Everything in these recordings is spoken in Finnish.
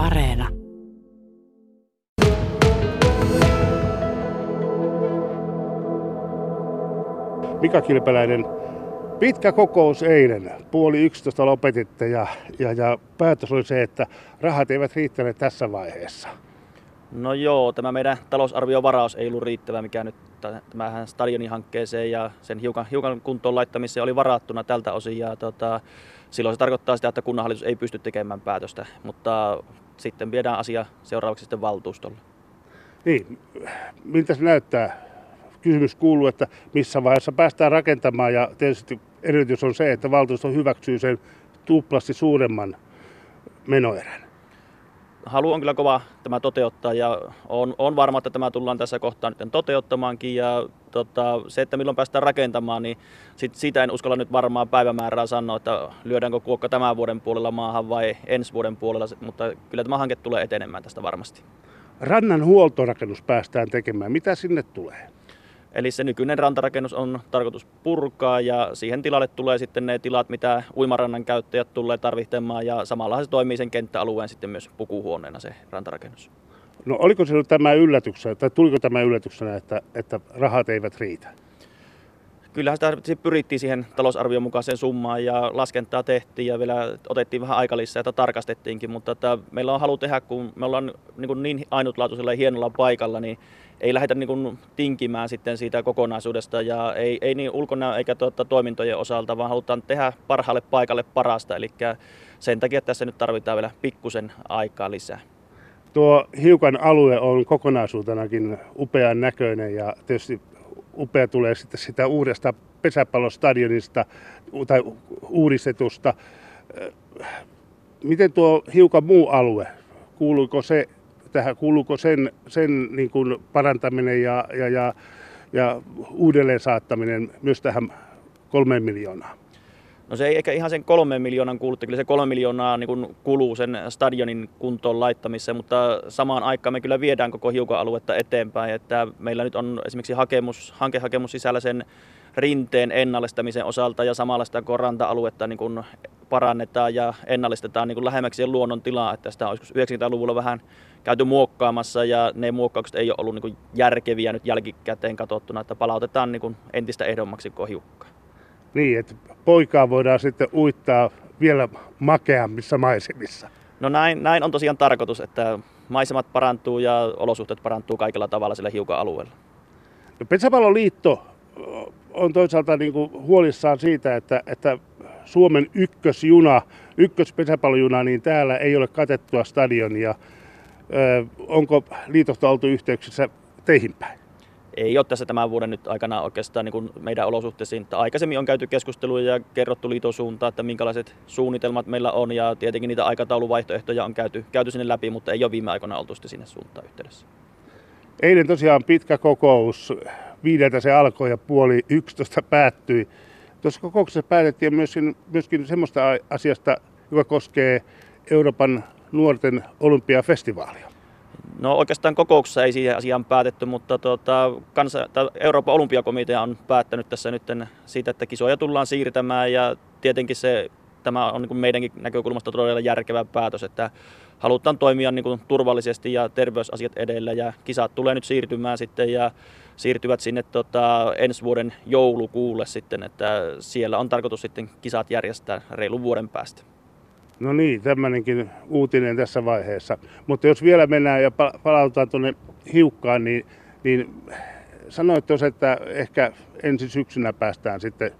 Areena. Mika Kilpeläinen, pitkä kokous eilen. Puoli yksitoista lopetitte ja, ja, ja päätös oli se, että rahat eivät riittäneet tässä vaiheessa. No joo, tämä meidän talousarviovaraus ei ollut riittävä, mikä nyt tämähän stadionin hankkeeseen ja sen hiukan, hiukan kuntoon laittamiseen oli varattuna tältä osin. Ja tota, silloin se tarkoittaa sitä, että kunnanhallitus ei pysty tekemään päätöstä, mutta sitten viedään asia seuraavaksi sitten valtuustolle. Niin, miltä se näyttää? Kysymys kuuluu, että missä vaiheessa päästään rakentamaan ja tietysti edellytys on se, että valtuusto hyväksyy sen tuplasti suuremman menoerän halu on kyllä kova tämä toteuttaa ja on, on varma, että tämä tullaan tässä kohtaa nyt toteuttamaankin ja tota, se, että milloin päästään rakentamaan, niin sit, siitä en uskalla nyt varmaan päivämäärää sanoa, että lyödäänkö kuokka tämän vuoden puolella maahan vai ensi vuoden puolella, mutta kyllä tämä hanke tulee etenemään tästä varmasti. Rannan huoltorakennus päästään tekemään. Mitä sinne tulee? Eli se nykyinen rantarakennus on tarkoitus purkaa ja siihen tilalle tulee sitten ne tilat, mitä uimarannan käyttäjät tulee tarvitsemaan ja samalla se toimii sen kenttäalueen sitten myös pukuhuoneena se rantarakennus. No oliko se tämä yllätyksenä, tai tuliko tämä yllätyksenä, että, että rahat eivät riitä? Kyllähän sitä pyrittiin siihen talousarvion mukaiseen summaan ja laskentaa tehtiin ja vielä otettiin vähän aikalisää, että tarkastettiinkin, mutta että meillä on halu tehdä, kun me ollaan niin, niin ainutlaatuisella ja hienolla paikalla, niin ei lähdetä niin kuin tinkimään sitten siitä kokonaisuudesta ja ei, ei niin ulkona eikä tuota, toimintojen osalta, vaan halutaan tehdä parhaalle paikalle parasta. Eli sen takia tässä nyt tarvitaan vielä pikkusen aikaa lisää. Tuo hiukan alue on kokonaisuutenakin upean näköinen ja tietysti upea tulee sitten sitä uudesta pesäpallostadionista tai uudistetusta. Miten tuo hiukan muu alue, kuuluuko se tähän, kuuluuko sen, sen niin kuin parantaminen ja, ja, ja, ja uudelleen saattaminen myös tähän kolmeen miljoonaan? No se ei ehkä ihan sen kolmen miljoonan kuulu, kyllä se kolme miljoonaa niin kuin kuluu sen stadionin kuntoon laittamiseen, mutta samaan aikaan me kyllä viedään koko hiukan-aluetta eteenpäin. Että meillä nyt on esimerkiksi hakemus, hankehakemus sisällä sen rinteen ennallistamisen osalta ja samalla sitä ranta-aluetta niin parannetaan ja ennallistetaan niin kuin lähemmäksi luonnon tilaa, että sitä olisi 90-luvulla vähän käyty muokkaamassa ja ne muokkaukset ei ole ollut niin kuin järkeviä nyt jälkikäteen katsottuna, että palautetaan niin kuin entistä ehdommaksi hiukka. Niin, että poikaa voidaan sitten uittaa vielä makeammissa maisemissa. No näin, näin on tosiaan tarkoitus, että maisemat parantuu ja olosuhteet parantuu kaikilla tavalla sillä hiukan alueella. No Pesäpalloliitto on toisaalta niin kuin huolissaan siitä, että, että Suomen ykkösjuna, ykköspesäpallojuna, niin täällä ei ole katettua stadionia. Onko liitosta oltu yhteyksissä teihin päin? Ei ole tässä tämän vuoden nyt aikana oikeastaan niin kuin meidän olosuhteisiin. Aikaisemmin on käyty keskusteluja ja kerrottu liiton suuntaan, että minkälaiset suunnitelmat meillä on ja tietenkin niitä aikatauluvaihtoehtoja on käyty, käyty sinne läpi, mutta ei ole viime aikoina oltu sinne suuntaan yhteydessä. Eilen tosiaan pitkä kokous viideltä se alkoi ja puoli yksitoista päättyi. Tuossa kokouksessa päätettiin myöskin, myöskin semmoista asiasta, joka koskee Euroopan nuorten olympiafestivaalia. No oikeastaan kokouksessa ei siihen asiaan päätetty, mutta tuota, kansa, Euroopan olympiakomitea on päättänyt tässä nyt siitä, että kisoja tullaan siirtämään ja tietenkin se, tämä on niin meidänkin näkökulmasta todella järkevä päätös, että halutaan toimia niin kuin turvallisesti ja terveysasiat edellä ja kisat tulee nyt siirtymään sitten ja siirtyvät sinne tota, ensi vuoden joulukuulle sitten, että siellä on tarkoitus sitten kisat järjestää reilun vuoden päästä. No niin, tämmöinenkin uutinen tässä vaiheessa. Mutta jos vielä mennään ja palautetaan tuonne hiukkaan, niin, niin sanoit tuossa, että ehkä ensi syksynä päästään sitten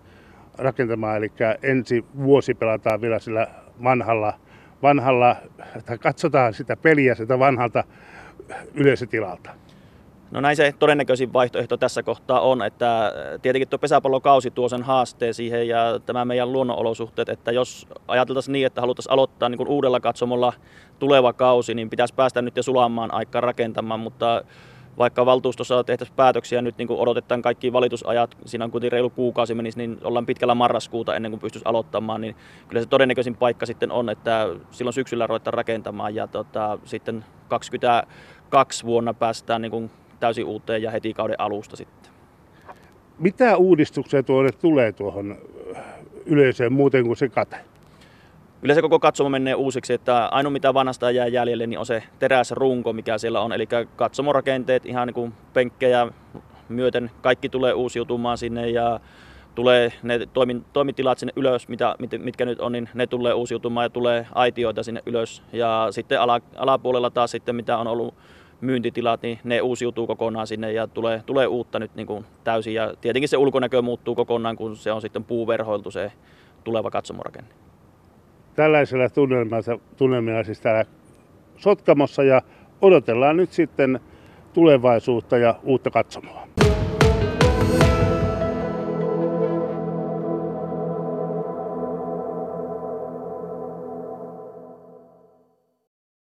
rakentamaan, eli ensi vuosi pelataan vielä sillä vanhalla, vanhalla tai katsotaan sitä peliä sitä vanhalta yleisötilalta. No näin se todennäköisin vaihtoehto tässä kohtaa on, että tietenkin tuo pesäpallokausi tuo sen haasteen siihen ja tämä meidän luonnonolosuhteet, että jos ajateltaisiin niin, että haluttaisiin aloittaa niin kuin uudella katsomolla tuleva kausi, niin pitäisi päästä nyt jo sulamaan aikaa rakentamaan, mutta vaikka valtuustossa tehtäisiin päätöksiä nyt niin kuin odotetaan kaikki valitusajat, siinä on kuitenkin reilu kuukausi menisi, niin ollaan pitkällä marraskuuta ennen kuin pystyisi aloittamaan, niin kyllä se todennäköisin paikka sitten on, että silloin syksyllä ruvetaan rakentamaan ja tota, sitten 22 vuonna päästään niin kuin täysin uuteen ja heti kauden alusta sitten. Mitä uudistuksia tuonne tulee tuohon yleisöön muuten kuin se kate? Yleensä koko katsomo menee uusiksi, että ainoa mitä vanhasta jää jäljelle, niin on se teräsrunko, mikä siellä on. Eli katsomorakenteet, ihan niin kuin penkkejä myöten, kaikki tulee uusiutumaan sinne ja tulee ne toimin, toimitilat sinne ylös, mitä, mit, mitkä nyt on, niin ne tulee uusiutumaan ja tulee aitioita sinne ylös. Ja sitten ala, alapuolella taas sitten, mitä on ollut myyntitilat, niin ne uusiutuu kokonaan sinne ja tulee, tulee uutta nyt niin kuin täysin. Ja tietenkin se ulkonäkö muuttuu kokonaan, kun se on sitten puuverhoiltu se tuleva katsomorakenne. Tällaisella tunnelmilla, siis täällä Sotkamossa ja odotellaan nyt sitten tulevaisuutta ja uutta katsomoa.